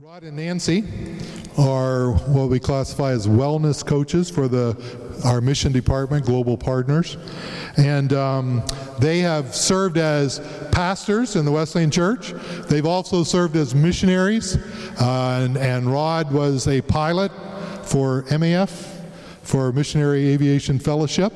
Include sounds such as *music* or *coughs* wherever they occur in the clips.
Rod and Nancy are what we classify as wellness coaches for the our mission department, Global Partners, and um, they have served as pastors in the Wesleyan Church. They've also served as missionaries, uh, and, and Rod was a pilot for MAF for Missionary Aviation Fellowship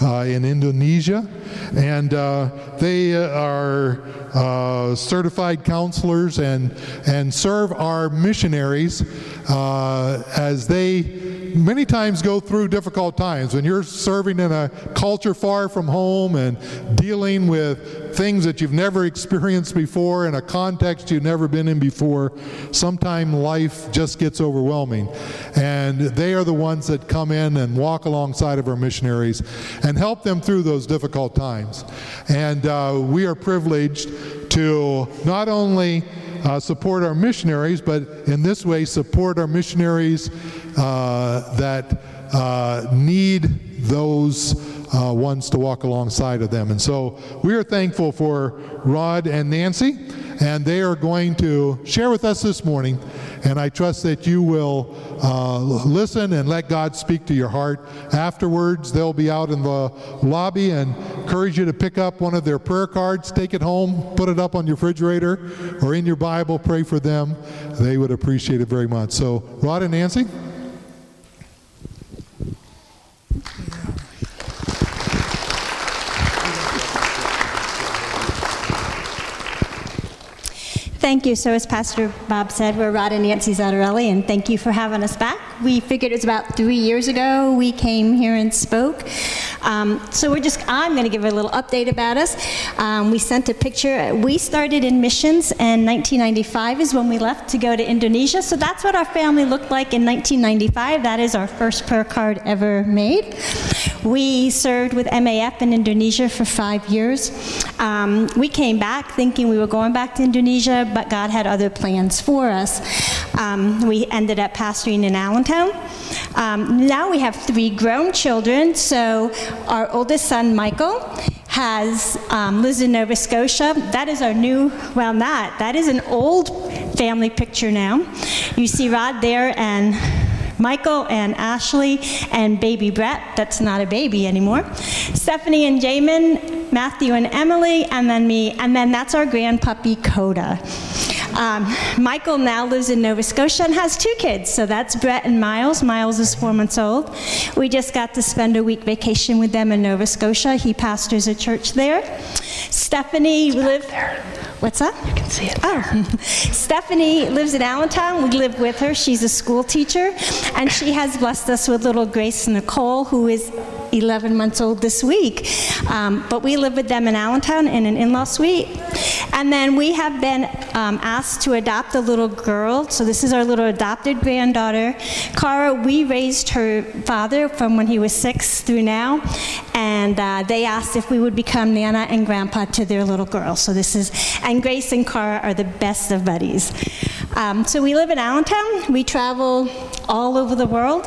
uh, in Indonesia. And uh, they are uh, certified counselors and, and serve our missionaries uh, as they many times go through difficult times. When you're serving in a culture far from home and dealing with things that you've never experienced before in a context you've never been in before, sometimes life just gets overwhelming. And they are the ones that come in and walk alongside of our missionaries and help them through those difficult times. And uh, we are privileged to not only uh, support our missionaries, but in this way support our missionaries uh, that uh, need those uh, ones to walk alongside of them. And so we are thankful for Rod and Nancy, and they are going to share with us this morning. And I trust that you will uh, listen and let God speak to your heart. Afterwards, they'll be out in the lobby and encourage you to pick up one of their prayer cards, take it home, put it up on your refrigerator or in your Bible, pray for them. They would appreciate it very much. So, Rod and Nancy? Thank you. So, as Pastor Bob said, we're Rod and Nancy Zattarelli, and thank you for having us back. We figured it was about three years ago we came here and spoke. Um, so, we're just, I'm going to give a little update about us. Um, we sent a picture. We started in missions, and 1995 is when we left to go to Indonesia. So, that's what our family looked like in 1995. That is our first prayer card ever made. We served with MAF in Indonesia for five years. Um, we came back thinking we were going back to Indonesia but God had other plans for us. Um, we ended up pastoring in Allentown. Um, now we have three grown children. So our oldest son, Michael, has um, lives in Nova Scotia. That is our new, well, not, that is an old family picture now. You see Rod there and Michael and Ashley and baby Brett, that's not a baby anymore. Stephanie and Jamin, Matthew and Emily, and then me, and then that's our grand puppy Coda. Um, Michael now lives in Nova Scotia and has two kids, so that's Brett and Miles. Miles is four months old. We just got to spend a week vacation with them in Nova Scotia. He pastors a church there. Stephanie lives there. What's that? You can see it. Oh, *laughs* Stephanie lives in Allentown. We live with her. She's a school teacher, and she has blessed us with little Grace Nicole, who is 11 months old this week. Um, but we live with them in Allentown in an in law suite. And then we have been um, asked to adopt a little girl. So this is our little adopted granddaughter. Cara, we raised her father from when he was six through now. And uh, they asked if we would become Nana and Grandpa to their little girl. So this is, and Grace and Cara are the best of buddies. Um, so we live in Allentown. We travel all over the world.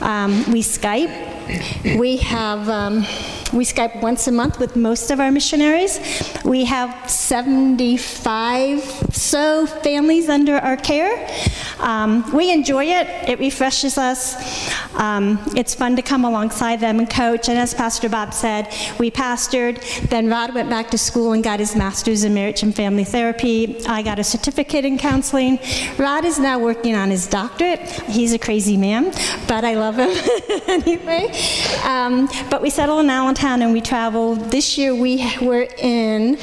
Um, we Skype. We have um, we Skype once a month with most of our missionaries. We have 75 so families under our care. Um, we enjoy it. It refreshes us. Um, it's fun to come alongside them and coach. And as Pastor Bob said, we pastored. Then Rod went back to school and got his master's in marriage and family therapy. I got a certificate in counseling. Rod is now working on his doctorate. He's a crazy man, but I love him *laughs* anyway. Um, but we settled in Allentown and we traveled. This year we were in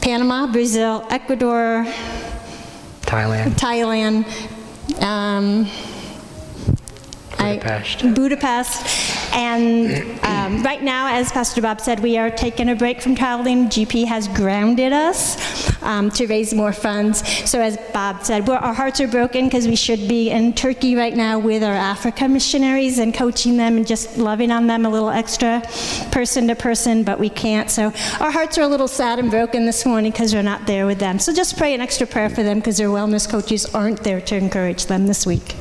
Panama, Brazil, Ecuador, Thailand. Thailand, um, Budapest. I, Budapest. And um, right now, as Pastor Bob said, we are taking a break from traveling. GP has grounded us um, to raise more funds. So, as Bob said, our hearts are broken because we should be in Turkey right now with our Africa missionaries and coaching them and just loving on them a little extra, person to person, but we can't. So, our hearts are a little sad and broken this morning because we're not there with them. So, just pray an extra prayer for them because their wellness coaches aren't there to encourage them this week.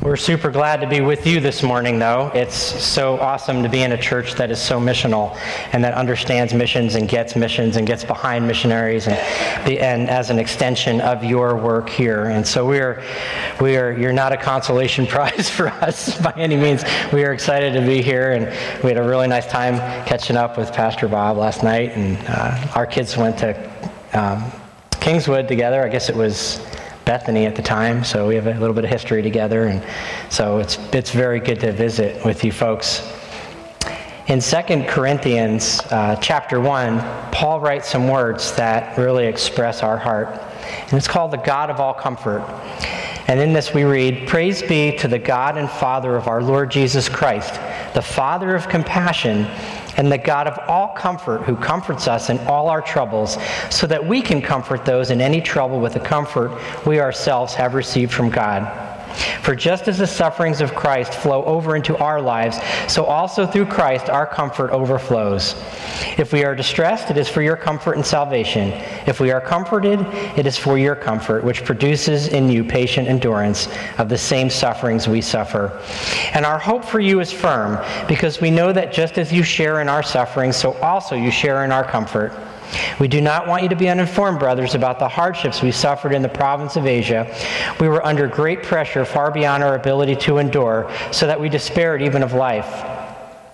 We're super glad to be with you this morning, though. It's so awesome to be in a church that is so missional and that understands missions and gets missions and gets behind missionaries and, and as an extension of your work here. And so we're, we are, you're not a consolation *laughs* prize for us by any means. We are excited to be here, and we had a really nice time catching up with Pastor Bob last night. And uh, our kids went to um, Kingswood together. I guess it was Bethany at the time, so we have a little bit of history together, and so it's it's very good to visit with you folks. In 2 Corinthians uh, chapter 1, Paul writes some words that really express our heart. And it's called the God of all comfort. And in this we read, Praise be to the God and Father of our Lord Jesus Christ, the Father of compassion and the God of all comfort who comforts us in all our troubles, so that we can comfort those in any trouble with the comfort we ourselves have received from God. For just as the sufferings of Christ flow over into our lives, so also through Christ our comfort overflows. If we are distressed, it is for your comfort and salvation. If we are comforted, it is for your comfort, which produces in you patient endurance of the same sufferings we suffer. And our hope for you is firm, because we know that just as you share in our sufferings, so also you share in our comfort. We do not want you to be uninformed, brothers, about the hardships we suffered in the province of Asia. We were under great pressure, far beyond our ability to endure, so that we despaired even of life.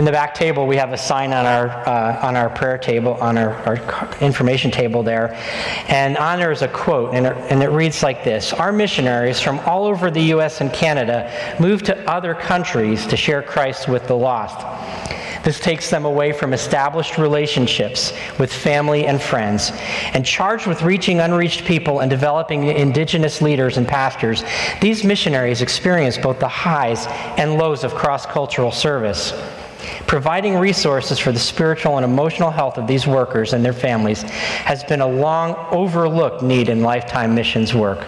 In the back table, we have a sign on our, uh, on our prayer table, on our, our, information table there. And on there is a quote, and it, and it reads like this Our missionaries from all over the U.S. and Canada move to other countries to share Christ with the lost. This takes them away from established relationships with family and friends. And charged with reaching unreached people and developing indigenous leaders and pastors, these missionaries experience both the highs and lows of cross cultural service. Providing resources for the spiritual and emotional health of these workers and their families has been a long overlooked need in lifetime missions work.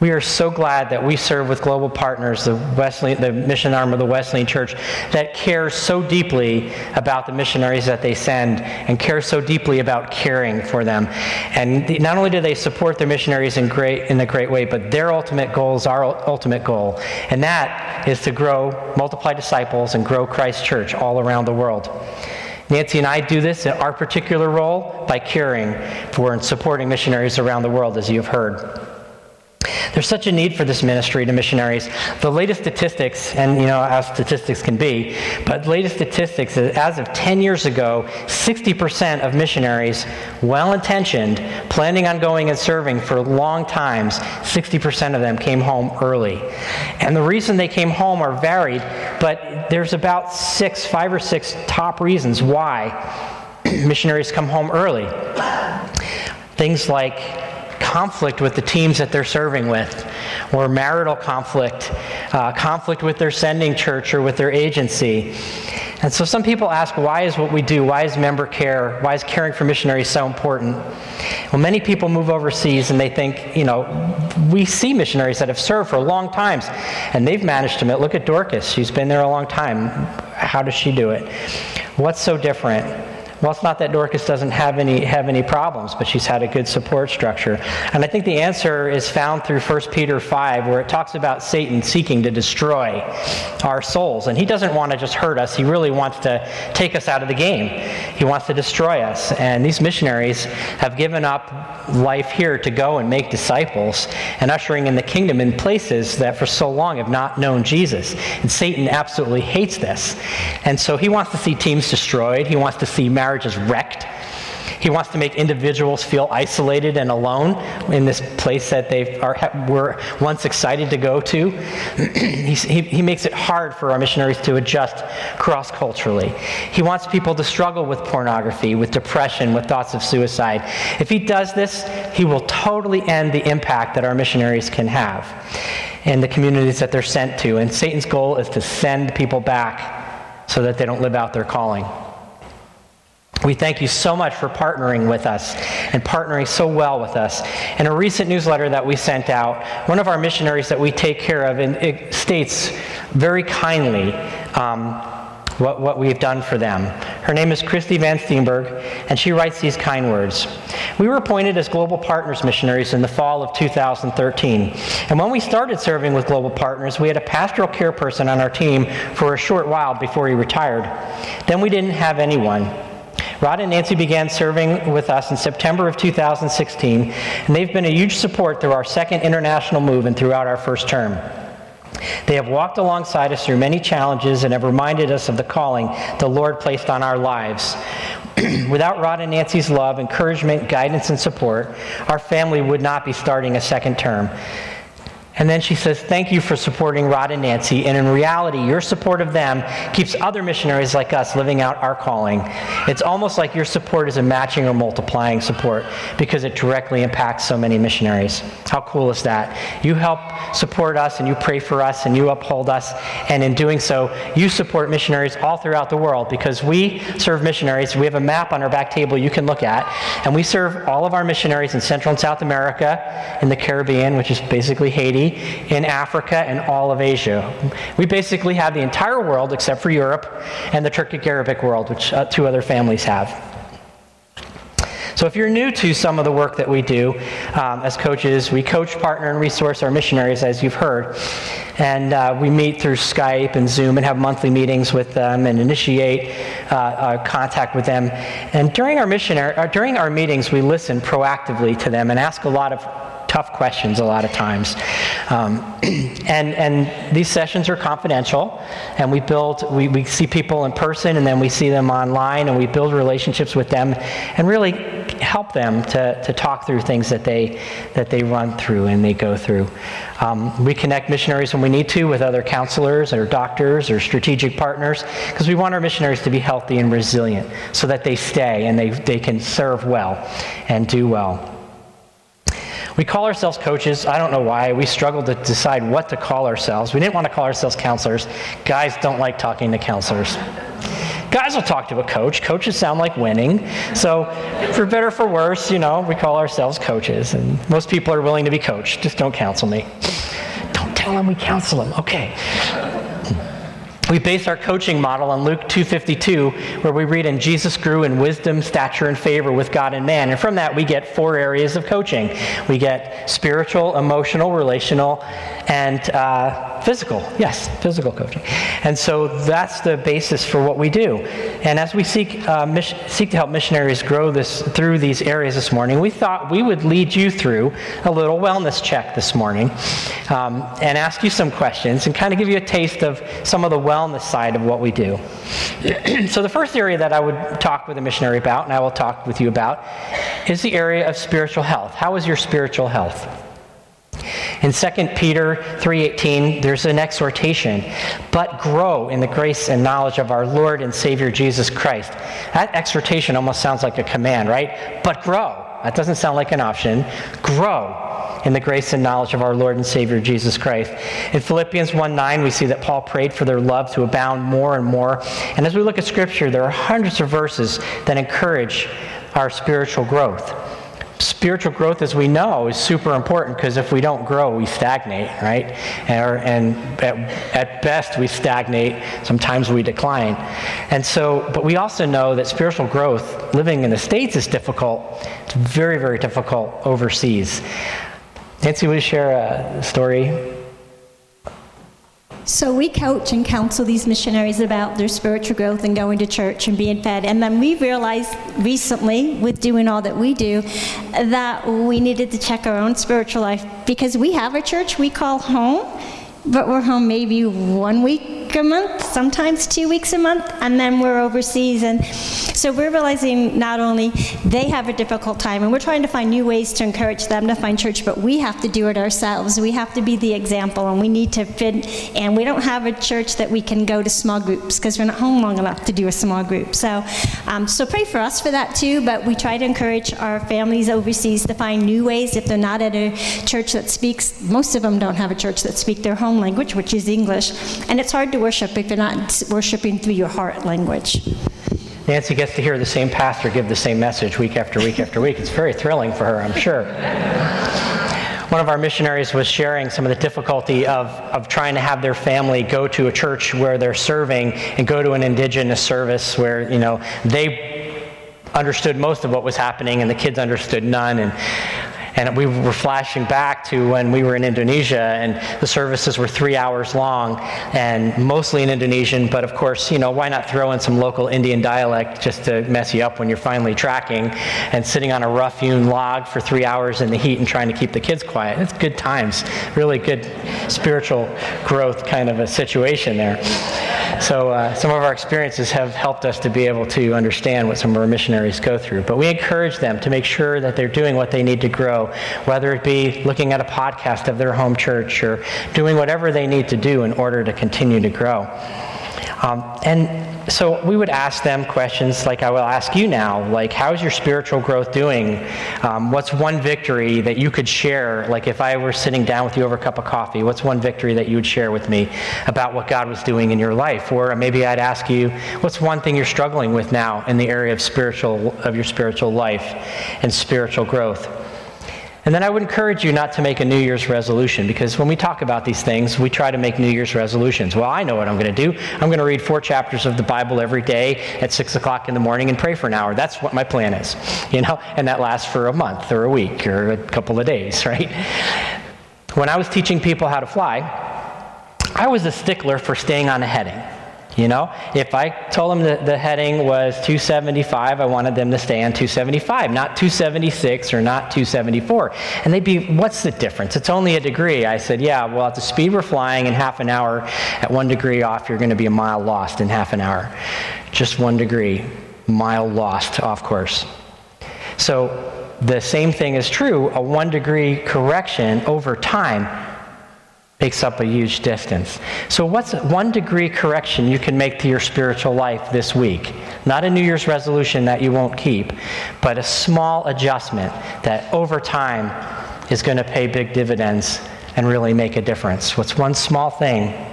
We are so glad that we serve with global partners, the, Wesley, the mission arm of the Wesleyan Church, that cares so deeply about the missionaries that they send and cares so deeply about caring for them. And the, not only do they support their missionaries in, great, in a great way, but their ultimate goal is our ultimate goal. And that is to grow, multiply disciples, and grow Christ Church all around the world. Nancy and I do this in our particular role by caring for and supporting missionaries around the world, as you have heard. There's such a need for this ministry to missionaries. The latest statistics, and you know how statistics can be, but latest statistics is as of 10 years ago, 60% of missionaries, well intentioned, planning on going and serving for long times, 60% of them came home early. And the reason they came home are varied, but there's about six, five or six top reasons why *coughs* missionaries come home early. Things like conflict with the teams that they're serving with, or marital conflict, uh, conflict with their sending church or with their agency. And so some people ask, why is what we do, why is member care, why is caring for missionaries so important? Well, many people move overseas and they think, you know, we see missionaries that have served for long times and they've managed to, look at Dorcas, she's been there a long time. How does she do it? What's so different? Well, it's not that Dorcas doesn't have any, have any problems, but she's had a good support structure. And I think the answer is found through 1 Peter 5, where it talks about Satan seeking to destroy our souls. And he doesn't want to just hurt us, he really wants to take us out of the game. He wants to destroy us. And these missionaries have given up life here to go and make disciples and ushering in the kingdom in places that for so long have not known Jesus. And Satan absolutely hates this. And so he wants to see teams destroyed, he wants to see marriages marriage is wrecked. He wants to make individuals feel isolated and alone in this place that they are, were once excited to go to. *clears throat* he, he makes it hard for our missionaries to adjust cross culturally. He wants people to struggle with pornography, with depression, with thoughts of suicide. If he does this, he will totally end the impact that our missionaries can have in the communities that they're sent to. And Satan's goal is to send people back so that they don't live out their calling. We thank you so much for partnering with us and partnering so well with us. In a recent newsletter that we sent out, one of our missionaries that we take care of it states very kindly um, what, what we've done for them. Her name is Christy Van Steenberg, and she writes these kind words. We were appointed as Global Partners missionaries in the fall of 2013. And when we started serving with Global Partners, we had a pastoral care person on our team for a short while before he retired. Then we didn't have anyone. Rod and Nancy began serving with us in September of 2016, and they've been a huge support through our second international move and throughout our first term. They have walked alongside us through many challenges and have reminded us of the calling the Lord placed on our lives. *clears throat* Without Rod and Nancy's love, encouragement, guidance, and support, our family would not be starting a second term. And then she says, Thank you for supporting Rod and Nancy. And in reality, your support of them keeps other missionaries like us living out our calling. It's almost like your support is a matching or multiplying support because it directly impacts so many missionaries. How cool is that? You help support us and you pray for us and you uphold us. And in doing so, you support missionaries all throughout the world because we serve missionaries. We have a map on our back table you can look at. And we serve all of our missionaries in Central and South America, in the Caribbean, which is basically Haiti in Africa, and all of Asia. We basically have the entire world except for Europe and the Turkic Arabic world, which uh, two other families have. So, if you're new to some of the work that we do um, as coaches, we coach, partner, and resource our missionaries, as you've heard. And uh, we meet through Skype and Zoom and have monthly meetings with them and initiate uh, uh, contact with them. And during our missionary, uh, during our meetings, we listen proactively to them and ask a lot of tough questions a lot of times. Um, *clears throat* and, and these sessions are confidential, and we build, we, we see people in person, and then we see them online, and we build relationships with them, and really help them to, to talk through things that they, that they run through and they go through. Um, we connect missionaries when we need to with other counselors or doctors or strategic partners because we want our missionaries to be healthy and resilient so that they stay and they, they can serve well and do well. We call ourselves coaches. I don't know why. We struggled to decide what to call ourselves. We didn't want to call ourselves counselors. Guys don't like talking to counselors. Guys will talk to a coach. Coaches sound like winning. So, for better for worse, you know, we call ourselves coaches. And most people are willing to be coached. Just don't counsel me. Don't tell them we counsel them. Okay. We base our coaching model on Luke 2:52 where we read and Jesus grew in wisdom, stature and favor with God and man. And from that we get four areas of coaching. We get spiritual, emotional, relational, and uh, physical. Yes, physical coaching. And so that's the basis for what we do. And as we seek uh, mission, seek to help missionaries grow this through these areas this morning, we thought we would lead you through a little wellness check this morning um, and ask you some questions and kind of give you a taste of some of the wellness side of what we do. *clears throat* so the first area that I would talk with a missionary about, and I will talk with you about, is the area of spiritual health. How is your spiritual health? In 2 Peter 3:18, there's an exhortation, but grow in the grace and knowledge of our Lord and Savior Jesus Christ. That exhortation almost sounds like a command, right? But grow. That doesn't sound like an option. Grow in the grace and knowledge of our Lord and Savior Jesus Christ. In Philippians 1:9, we see that Paul prayed for their love to abound more and more. And as we look at scripture, there are hundreds of verses that encourage our spiritual growth spiritual growth, as we know, is super important because if we don't grow, we stagnate, right? And, and at, at, best, we stagnate. Sometimes we decline. And so, but we also know that spiritual growth, living in the States, is difficult. It's very, very difficult overseas. Nancy, would you share a story so we coach and counsel these missionaries about their spiritual growth and going to church and being fed. And then we realized recently, with doing all that we do, that we needed to check our own spiritual life because we have a church we call home, but we're home maybe one week a month, sometimes two weeks a month, and then we're overseas. And so we're realizing not only they have a difficult time, and we're trying to find new ways to encourage them to find church, but we have to do it ourselves. We have to be the example, and we need to fit. And we don't have a church that we can go to small groups because we're not home long enough to do a small group. So, um, so pray for us for that too. But we try to encourage our families overseas to find new ways if they're not at a church that speaks. Most of them don't have a church that speaks their home language, which is English, and it's hard to to worship if you're not worshiping through your heart language. Nancy gets to hear the same pastor give the same message week after week after week. It's very thrilling for her, I'm sure. One of our missionaries was sharing some of the difficulty of, of trying to have their family go to a church where they're serving and go to an indigenous service where, you know, they understood most of what was happening and the kids understood none. And and we were flashing back to when we were in Indonesia, and the services were three hours long, and mostly in Indonesian. But of course, you know, why not throw in some local Indian dialect just to mess you up when you're finally tracking and sitting on a rough hewn log for three hours in the heat and trying to keep the kids quiet? It's good times, really good spiritual growth kind of a situation there. So uh, some of our experiences have helped us to be able to understand what some of our missionaries go through. But we encourage them to make sure that they're doing what they need to grow, whether it be looking at a podcast of their home church or doing whatever they need to do in order to continue to grow. Um, and so we would ask them questions like I will ask you now, like how's your spiritual growth doing? Um, what's one victory that you could share? Like if I were sitting down with you over a cup of coffee, what's one victory that you would share with me about what God was doing in your life? Or maybe I'd ask you, what's one thing you're struggling with now in the area of spiritual of your spiritual life and spiritual growth? And then I would encourage you not to make a New Year's resolution because when we talk about these things, we try to make New Year's resolutions. Well, I know what I'm going to do. I'm going to read four chapters of the Bible every day at 6 o'clock in the morning and pray for an hour. That's what my plan is, *laughs* you know, and that lasts for a month or a week or a couple of days, *laughs* right? When I was teaching people how to fly, I was a stickler for staying on a heading. You know, if I told them the heading was 275, I wanted them to stay on 275, not 276 or not 274. And they'd be, what's the difference? It's only a degree. I said, yeah, well, at the speed we're flying in half an hour, at one degree off, you're going to be a mile lost in half an hour. Just one degree, mile lost off course. So the same thing is true. A one degree correction over time takes up a huge distance. So, what's one degree correction you can make to your spiritual life this week? Not a New Year's resolution that you won't keep, but a small adjustment that over time is going to pay big dividends and really make a difference. What's one small thing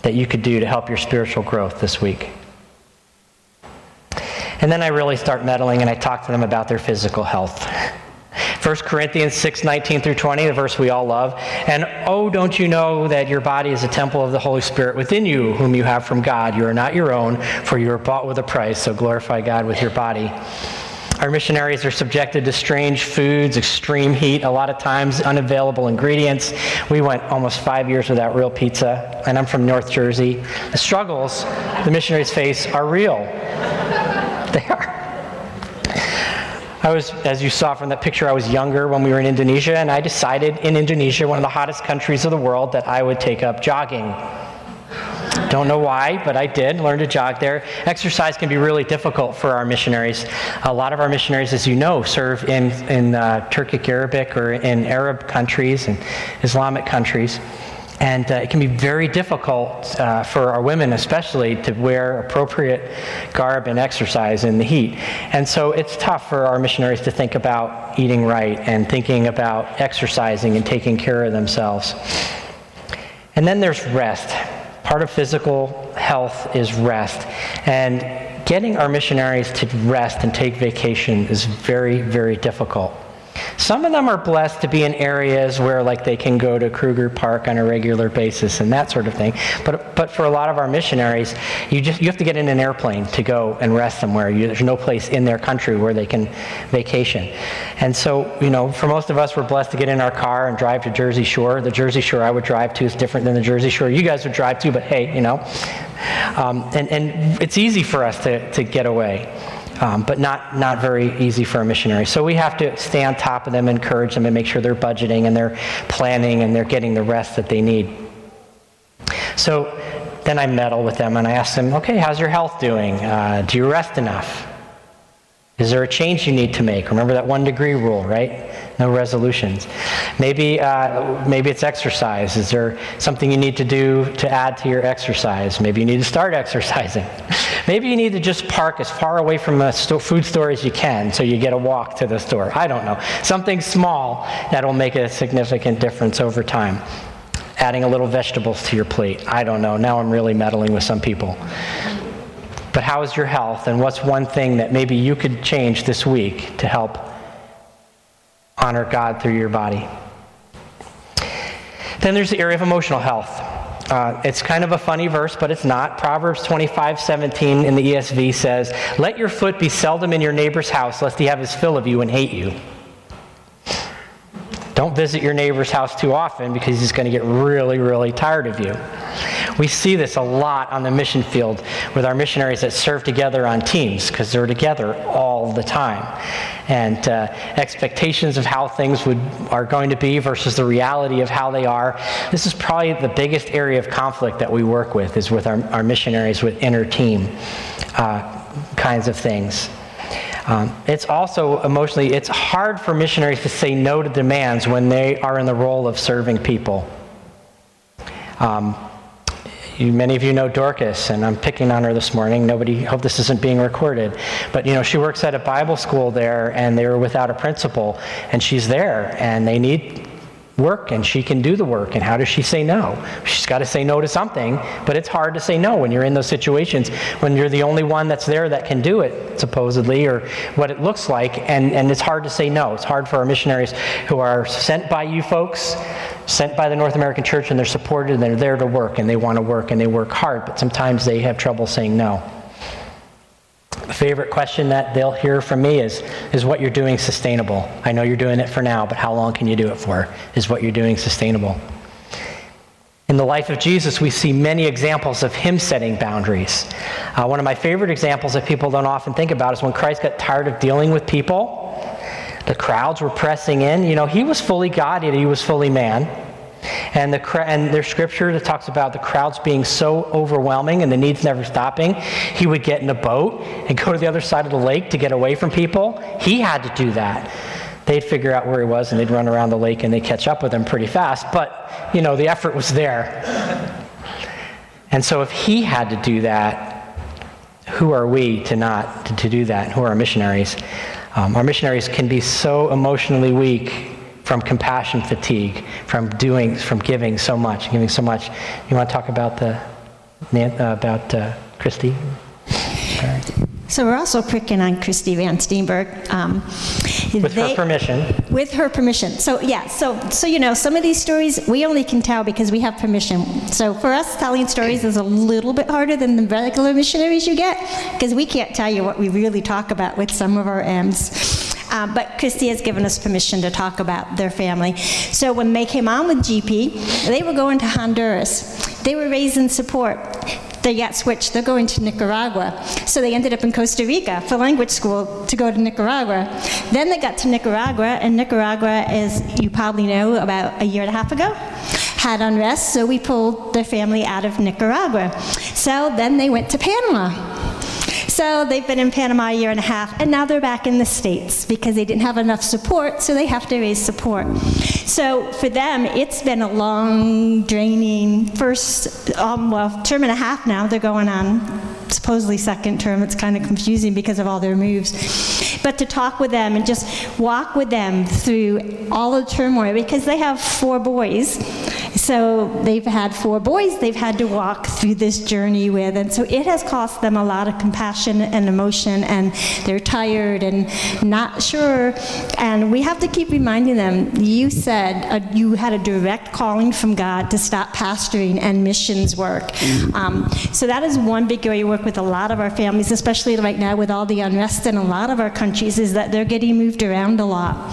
that you could do to help your spiritual growth this week? And then I really start meddling and I talk to them about their physical health. 1 Corinthians 6 19 through 20, the verse we all love. And oh, don't you know that your body is a temple of the Holy Spirit within you, whom you have from God? You are not your own, for you are bought with a price, so glorify God with your body. Our missionaries are subjected to strange foods, extreme heat, a lot of times unavailable ingredients. We went almost five years without real pizza, and I'm from North Jersey. The struggles the missionaries face are real. They are. I was, as you saw from that picture, I was younger when we were in Indonesia, and I decided in Indonesia, one of the hottest countries of the world, that I would take up jogging. Don't know why, but I did learn to jog there. Exercise can be really difficult for our missionaries. A lot of our missionaries, as you know, serve in, in uh, Turkic Arabic or in Arab countries and Islamic countries. And uh, it can be very difficult uh, for our women, especially, to wear appropriate garb and exercise in the heat. And so it's tough for our missionaries to think about eating right and thinking about exercising and taking care of themselves. And then there's rest. Part of physical health is rest. And getting our missionaries to rest and take vacation is very, very difficult. Some of them are blessed to be in areas where like they can go to Kruger Park on a regular basis and that sort of thing. But but for a lot of our missionaries, you just you have to get in an airplane to go and rest somewhere. You, there's no place in their country where they can vacation. And so, you know, for most of us we're blessed to get in our car and drive to Jersey Shore. The Jersey Shore I would drive to is different than the Jersey Shore you guys would drive to, but hey, you know. Um, and, and it's easy for us to, to get away um, but not, not very easy for a missionary. So we have to stay on top of them, encourage them, and make sure they're budgeting and they're planning and they're getting the rest that they need. So then I meddle with them and I ask them, okay, how's your health doing? Uh, do you rest enough? Is there a change you need to make? Remember that one degree rule, right? No resolutions. Maybe, uh, maybe it's exercise. Is there something you need to do to add to your exercise? Maybe you need to start *laughs* exercising. maybe you need to just park as far away from a sto- food store as you can so you get a walk to the store. I don't know. Something small that'll make a significant difference over time. adding a little vegetables to your plate. I don't know. Now I'm really meddling with some people. But how is your health? And what's one thing that maybe you could change this week to help honor God through your body? Then there's the area of emotional health. Uh, it's kind of a funny verse, but it's not. Proverbs 25, 17 in the ESV says, Let your foot be seldom in your neighbor's house, lest he have his fill of you and hate you. Don't visit your neighbor's house too often because he's going to get really, really tired of you. We see this a lot on the mission field with our missionaries that serve together on teams because they're together all the time. And uh, expectations of how things would, are going to be versus the reality of how they are. This is probably the biggest area of conflict that we work with is with our, our missionaries with inner team uh, kinds of things. Um, it's also emotionally, it's hard for missionaries to say no to demands when they are in the role of serving people. Um, you, many of you know Dorcas, and I'm picking on her this morning. Nobody, hope this isn't being recorded. But, you know, she works at a Bible school there, and they were without a principal, and she's there, and they need work and she can do the work. And how does she say no? She's got to say no to something, but it's hard to say no when you're in those situations, when you're the only one that's there that can do it, supposedly, or what it looks like. And, and it's hard to say no. It's hard for our missionaries who are sent by you folks, sent by the North American Church, and they're supported and they're there to work and they want to work and they work hard, but sometimes they have trouble saying no favorite question that they'll hear from me is, is what you're doing sustainable? I know you're doing it for now, but how long can you do it for? Is what you're doing sustainable? In the life of Jesus, we see many examples of him setting boundaries. Uh, one of my favorite examples that people don't often think about is when Christ got tired of dealing with people. The crowds were pressing in. You know, he was fully God, yet he was fully man. And, the, and there's scripture that talks about the crowds being so overwhelming and the needs never stopping. He would get in a boat and go to the other side of the lake to get away from people. He had to do that. They'd figure out where he was and they'd run around the lake and they'd catch up with him pretty fast. But, you know, the effort was there. And so if he had to do that, who are we to not to, to do that? Who are our missionaries? Um, our missionaries can be so emotionally weak from compassion fatigue, from doing, from giving so much, giving so much. You want to talk about the uh, about uh, Christy? So we're also pricking on Christy Van Steenberg. Um, with they, her permission. With her permission. So yeah. So so you know some of these stories we only can tell because we have permission. So for us, telling stories is a little bit harder than the regular missionaries you get because we can't tell you what we really talk about with some of our M's. Um, but Christy has given us permission to talk about their family. So when they came on with GP, they were going to Honduras. They were raising support they got switched. They're going to Nicaragua. So they ended up in Costa Rica for language school to go to Nicaragua. Then they got to Nicaragua, and Nicaragua, as you probably know, about a year and a half ago, had unrest. So we pulled their family out of Nicaragua. So then they went to Panama. So they've been in Panama a year and a half, and now they're back in the States because they didn't have enough support, so they have to raise support. So for them, it's been a long, draining first, um, well, term and a half now. They're going on supposedly second term. It's kind of confusing because of all their moves. But to talk with them and just walk with them through all the turmoil because they have four boys so they've had four boys they've had to walk through this journey with, and so it has cost them a lot of compassion and emotion, and they're tired and not sure. And we have to keep reminding them you said uh, you had a direct calling from God to stop pastoring and missions work. Mm-hmm. Um, so that is one big area we work with a lot of our families, especially right now with all the unrest in a lot of our countries, is that they're getting moved around a lot.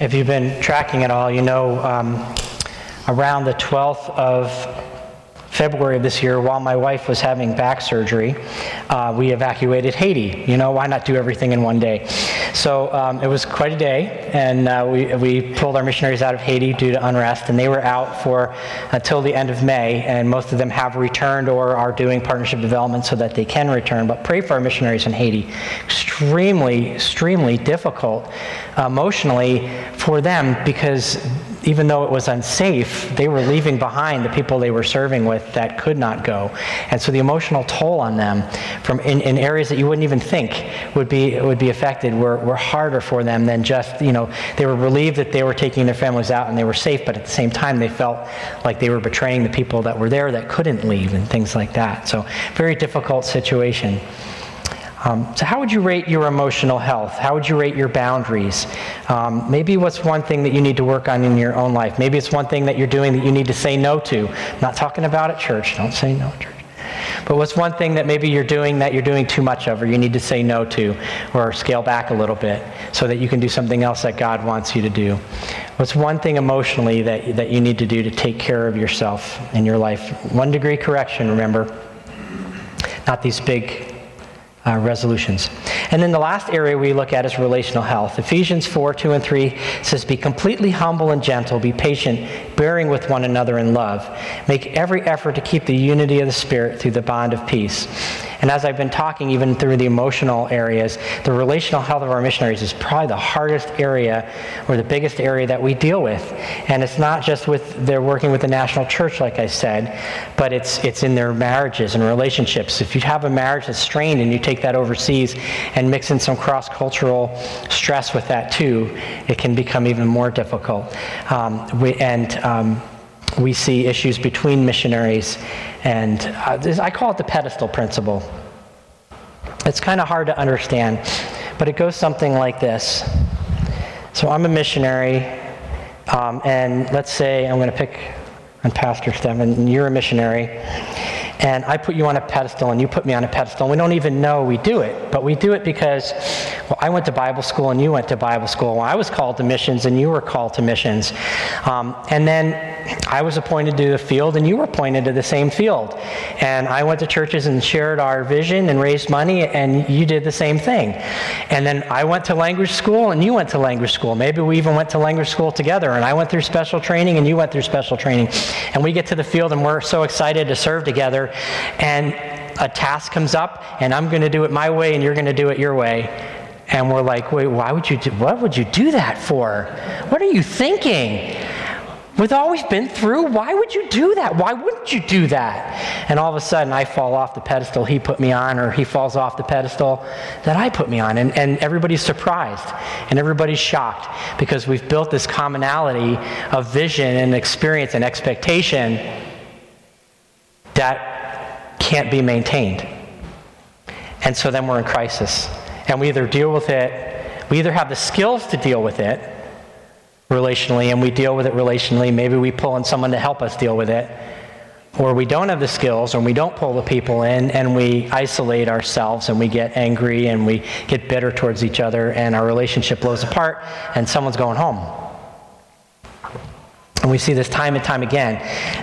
If you've been tracking it all, you know um, around the 12th of February of this year, while my wife was having back surgery, uh, we evacuated Haiti. You know, why not do everything in one day? So um, it was quite a day, and uh, we, we pulled our missionaries out of Haiti due to unrest, and they were out for until the end of May, and most of them have returned or are doing partnership development so that they can return. But pray for our missionaries in Haiti. Extremely, extremely difficult emotionally for them because even though it was unsafe, they were leaving behind the people they were serving with that could not go. And so the emotional toll on them from in, in areas that you wouldn't even think would be, would be affected were, were harder for them than just, you know, they were relieved that they were taking their families out and they were safe, but at the same time they felt like they were betraying the people that were there that couldn't leave and things like that. So very difficult situation. Um, so, how would you rate your emotional health? How would you rate your boundaries? Um, maybe what's one thing that you need to work on in your own life? Maybe it's one thing that you're doing that you need to say no to. I'm not talking about at church. Don't say no at church. But what's one thing that maybe you're doing that you're doing too much of, or you need to say no to, or scale back a little bit so that you can do something else that God wants you to do? What's one thing emotionally that, that you need to do to take care of yourself in your life? One degree correction, remember. Not these big uh, resolutions. And then the last area we look at is relational health. Ephesians 4 2 and 3 says, Be completely humble and gentle, be patient, bearing with one another in love. Make every effort to keep the unity of the Spirit through the bond of peace. And as I've been talking, even through the emotional areas, the relational health of our missionaries is probably the hardest area or the biggest area that we deal with. And it's not just with they're working with the national church, like I said, but it's, it's in their marriages and relationships. If you have a marriage that's strained and you take that overseas and mix in some cross cultural stress with that too, it can become even more difficult. Um, we, and um, we see issues between missionaries, and uh, this, I call it the pedestal principle. It's kind of hard to understand, but it goes something like this. So I'm a missionary, um, and let's say I'm going to pick on Pastor Stephen, and you're a missionary, and I put you on a pedestal and you put me on a pedestal. We don't even know we do it, but we do it because, well, I went to Bible school and you went to Bible school. Well, I was called to missions and you were called to missions. Um, and then I was appointed to the field and you were appointed to the same field. And I went to churches and shared our vision and raised money, and you did the same thing. And then I went to language school and you went to language school. Maybe we even went to language school together, and I went through special training and you went through special training. And we get to the field and we're so excited to serve together. And a task comes up, and I'm going to do it my way, and you're going to do it your way. And we're like, wait, why would you do, what would you do that for? What are you thinking? With all we've been through, why would you do that? Why wouldn't you do that? And all of a sudden, I fall off the pedestal he put me on, or he falls off the pedestal that I put me on. And, and everybody's surprised, and everybody's shocked because we've built this commonality of vision and experience and expectation that can't be maintained. And so then we're in crisis. And we either deal with it, we either have the skills to deal with it relationally and we deal with it relationally. Maybe we pull in someone to help us deal with it. Or we don't have the skills and we don't pull the people in and we isolate ourselves and we get angry and we get bitter towards each other and our relationship blows apart and someone's going home. And we see this time and time again.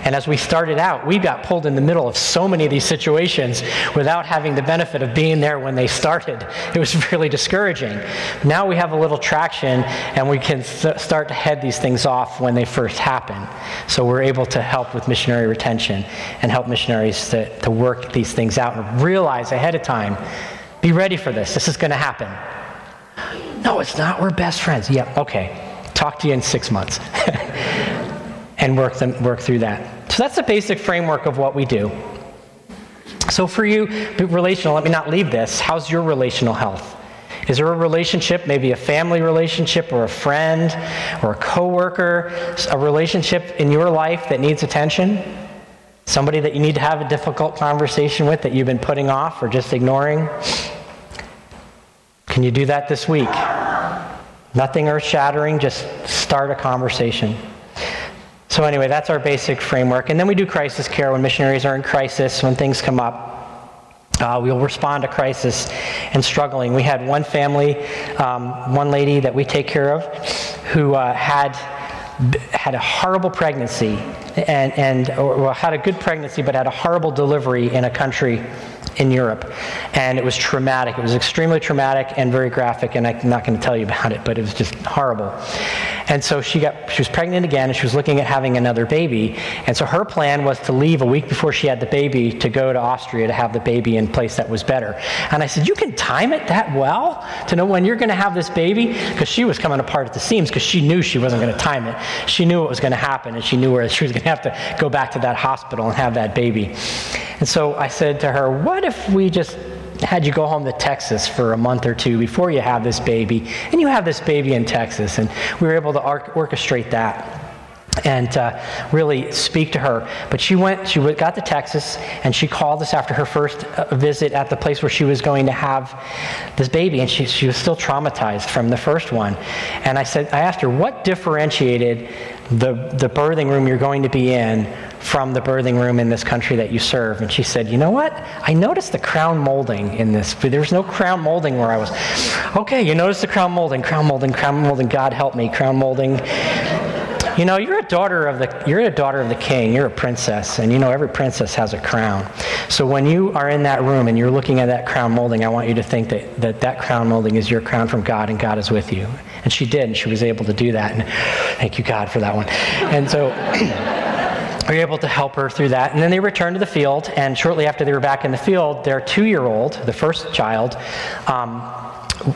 And as we started out, we got pulled in the middle of so many of these situations without having the benefit of being there when they started. It was *laughs* really discouraging. Now we have a little traction and we can start to head these things off when they first happen. So we're able to help with missionary retention and help missionaries to, to work these things out and realize ahead of time be ready for this. This is going to happen. No, it's not. We're best friends. Yep, okay. Talk to you in six months. *laughs* and work, them, work through that. So that's the basic framework of what we do. So for you, relational, let me not leave this. How's your relational health? Is there a relationship, maybe a family relationship or a friend or a coworker, a relationship in your life that needs attention? Somebody that you need to have a difficult conversation with that you've been putting off or just ignoring? Can you do that this week? Nothing earth shattering, just start a conversation. So, anyway, that's our basic framework. And then we do crisis care when missionaries are in crisis, when things come up. Uh, we'll respond to crisis and struggling. We had one family, um, one lady that we take care of, who uh, had had a horrible pregnancy and, and or, had a good pregnancy but had a horrible delivery in a country in Europe. And it was traumatic. It was extremely traumatic and very graphic, and I'm not going to tell you about it, but it was just horrible. And so she got she was pregnant again and she was looking at having another baby. And so her plan was to leave a week before she had the baby to go to Austria to have the baby in place that was better. And I said, "You can time it that well to know when you're going to have this baby?" Because she was coming apart at the seams because she knew she wasn't going to time it. She knew what was going to happen and she knew where she was going to have to go back to that hospital and have that baby. And so I said to her, "What if we just had you go home to Texas for a month or two before you have this baby, and you have this baby in Texas. And we were able to orchestrate that and uh, really speak to her. But she went, she got to Texas, and she called us after her first uh, visit at the place where she was going to have this baby, and she, she was still traumatized from the first one. And I said, I asked her, what differentiated the, the birthing room you're going to be in from the birthing room in this country that you serve. And she said, You know what? I noticed the crown molding in this. There's no crown molding where I was. Okay, you noticed the crown molding, crown molding, crown molding. God help me, crown molding. You know, you're a daughter of the you're a daughter of the king. You're a princess, and you know every princess has a crown. So when you are in that room and you're looking at that crown molding, I want you to think that that, that crown molding is your crown from God, and God is with you. And she did, and she was able to do that. And thank you, God, for that one. And so. *clears throat* we were able to help her through that. And then they returned to the field, and shortly after they were back in the field, their two year old, the first child, um,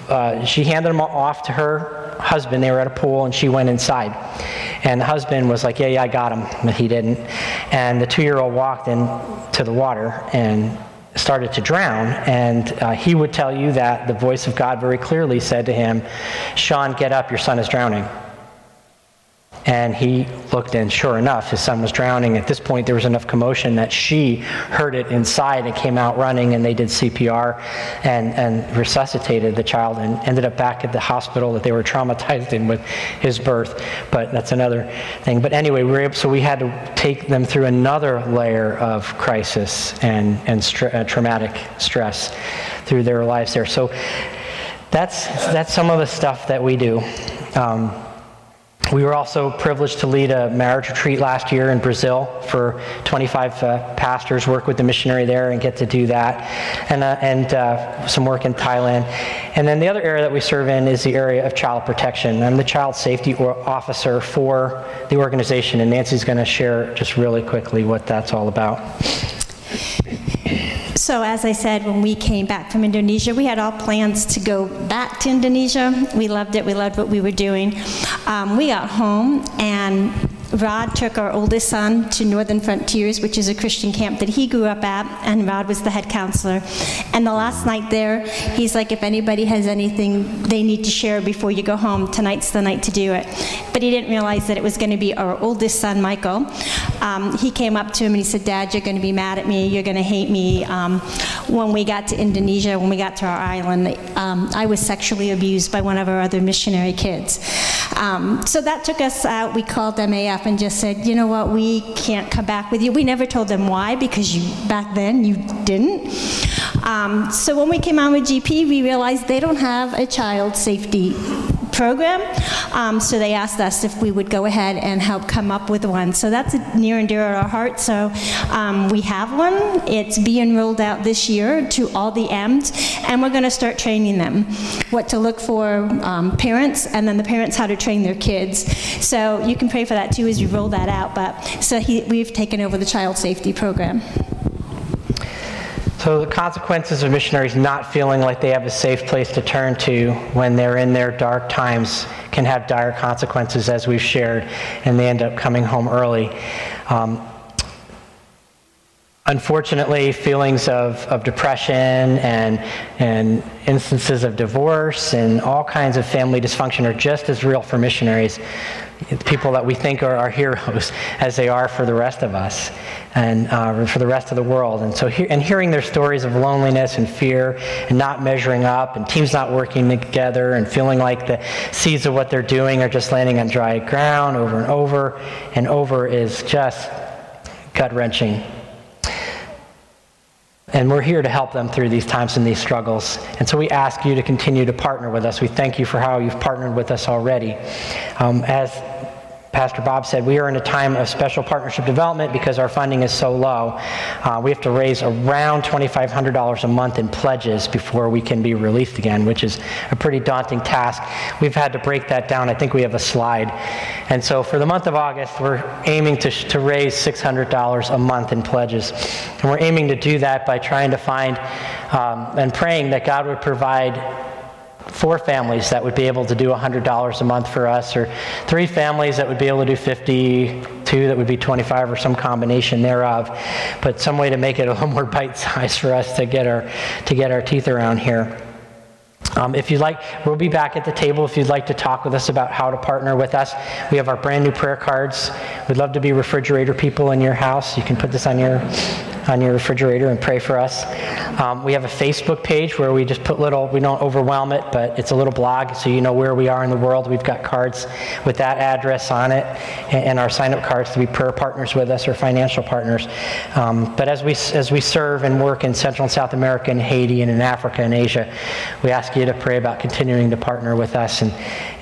uh, she handed him off to her husband. They were at a pool, and she went inside. And the husband was like, Yeah, yeah, I got him, but he didn't. And the two year old walked into the water and started to drown. And uh, he would tell you that the voice of God very clearly said to him, Sean, get up, your son is drowning. And he looked, and sure enough, his son was drowning. At this point, there was enough commotion that she heard it inside and came out running, and they did CPR and, and resuscitated the child and ended up back at the hospital that they were traumatized in with his birth. But that's another thing. But anyway, we were able, so we had to take them through another layer of crisis and, and uh, traumatic stress through their lives there. So that's, that's some of the stuff that we do. Um, we were also privileged to lead a marriage retreat last year in Brazil for 25 uh, pastors, work with the missionary there and get to do that, and, uh, and uh, some work in Thailand. And then the other area that we serve in is the area of child protection. I'm the child safety officer for the organization, and Nancy's going to share just really quickly what that's all about. So, as I said, when we came back from Indonesia, we had all plans to go back to Indonesia. We loved it, we loved what we were doing. Um, we got home, and Rod took our oldest son to Northern Frontiers, which is a Christian camp that he grew up at, and Rod was the head counselor. And the last night there, he's like, if anybody has anything they need to share before you go home, tonight's the night to do it. But he didn't realize that it was going to be our oldest son, Michael. Um, he came up to him and he said, Dad, you're going to be mad at me, you're going to hate me. Um, when we got to Indonesia, when we got to our island, um, I was sexually abused by one of our other missionary kids. Um, so that took us out. We called MAF and just said, you know what, we can't come back with you. We never told them why because you back then you didn't. Um, so when we came on with GP, we realized they don't have a child safety program. Um, so they asked us if we would go ahead and help come up with one. So that's near and dear to our heart. So um, we have one. It's being rolled out this year to all the M's, and we're going to start training them what to look for um, parents, and then the parents how to train their kids. So you can pray for that too as you roll that out. But so he, we've taken over the child safety program. So, the consequences of missionaries not feeling like they have a safe place to turn to when they're in their dark times can have dire consequences, as we've shared, and they end up coming home early. Um, unfortunately, feelings of, of depression and, and instances of divorce and all kinds of family dysfunction are just as real for missionaries, people that we think are our heroes, *laughs* as they are for the rest of us and uh, for the rest of the world. And so, he- and hearing their stories of loneliness and fear and not measuring up and teams not working together and feeling like the seeds of what they're doing are just landing on dry ground over and over and over is just gut wrenching. And we're here to help them through these times and these struggles. And so we ask you to continue to partner with us. We thank you for how you've partnered with us already. Um, as Pastor Bob said, we are in a time of special partnership development because our funding is so low. Uh, we have to raise around $2,500 a month in pledges before we can be released again, which is a pretty daunting task. We've had to break that down. I think we have a slide. And so for the month of August, we're aiming to, to raise $600 a month in pledges. And we're aiming to do that by trying to find um, and praying that God would provide four families that would be able to do $100 a month for us, or three families that would be able to do 50, two that would be 25, or some combination thereof. But some way to make it a little *laughs* more bite-sized for us to get our to get our teeth around here. Um, if you'd like, we'll be back at the table if you'd like to talk with us about how to partner with us. We have our brand new prayer cards. We'd love to be refrigerator people in your house. You can put this on your on your refrigerator and pray for us. Um, we have a Facebook page where we just put little, we don't overwhelm it, but it's a little blog so you know where we are in the world. We've got cards with that address on it and, and our sign up cards to be prayer partners with us or financial partners. Um, but as we, as we serve and work in Central and South America and Haiti and in Africa and Asia, we ask you to pray about continuing to partner with us and,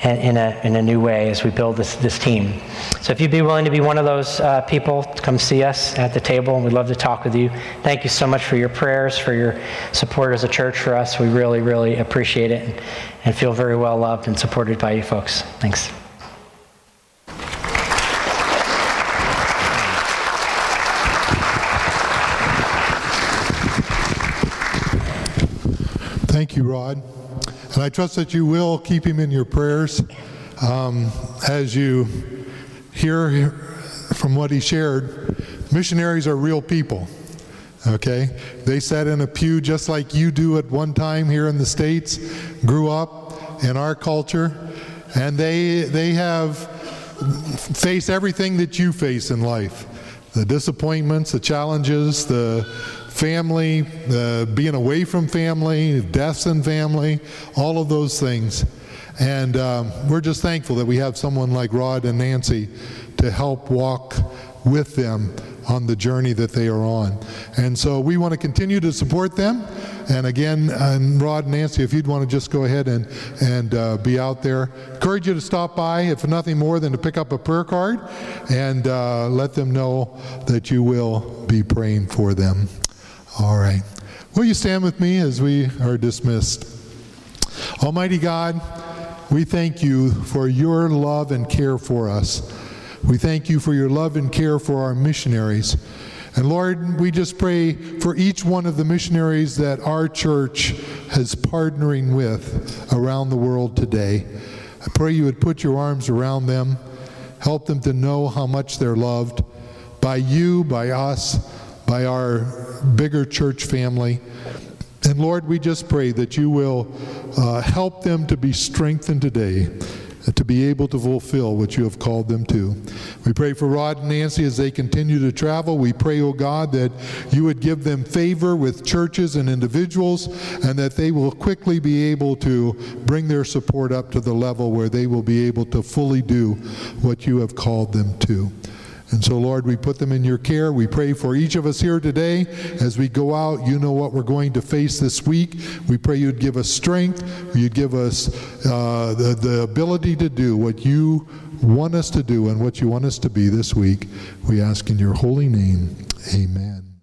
and in, a, in a new way as we build this, this team. So if you'd be willing to be one of those uh, people, to come see us at the table and we'd love to talk with you. Thank you so much for your prayers, for your support as a church for us. We really, really appreciate it and, and feel very well loved and supported by you folks. Thanks. Thank you, Rod. And I trust that you will keep him in your prayers um, as you hear from what he shared. Missionaries are real people. Okay? They sat in a pew just like you do at one time here in the States, grew up in our culture, and they, they have faced everything that you face in life the disappointments, the challenges, the family, the being away from family, deaths in family, all of those things. And um, we're just thankful that we have someone like Rod and Nancy to help walk with them on the journey that they are on. And so we want to continue to support them. And again, and Rod and Nancy, if you'd want to just go ahead and, and uh, be out there, encourage you to stop by, if nothing more than to pick up a prayer card and uh, let them know that you will be praying for them. All right. Will you stand with me as we are dismissed? Almighty God, we thank you for your love and care for us. We thank you for your love and care for our missionaries. And Lord, we just pray for each one of the missionaries that our church is partnering with around the world today. I pray you would put your arms around them, help them to know how much they're loved by you, by us, by our bigger church family. And Lord, we just pray that you will uh, help them to be strengthened today to be able to fulfill what you have called them to. We pray for Rod and Nancy as they continue to travel. We pray, O oh God, that you would give them favor with churches and individuals and that they will quickly be able to bring their support up to the level where they will be able to fully do what you have called them to. And so, Lord, we put them in your care. We pray for each of us here today as we go out. You know what we're going to face this week. We pray you'd give us strength, you'd give us uh, the, the ability to do what you want us to do and what you want us to be this week. We ask in your holy name. Amen.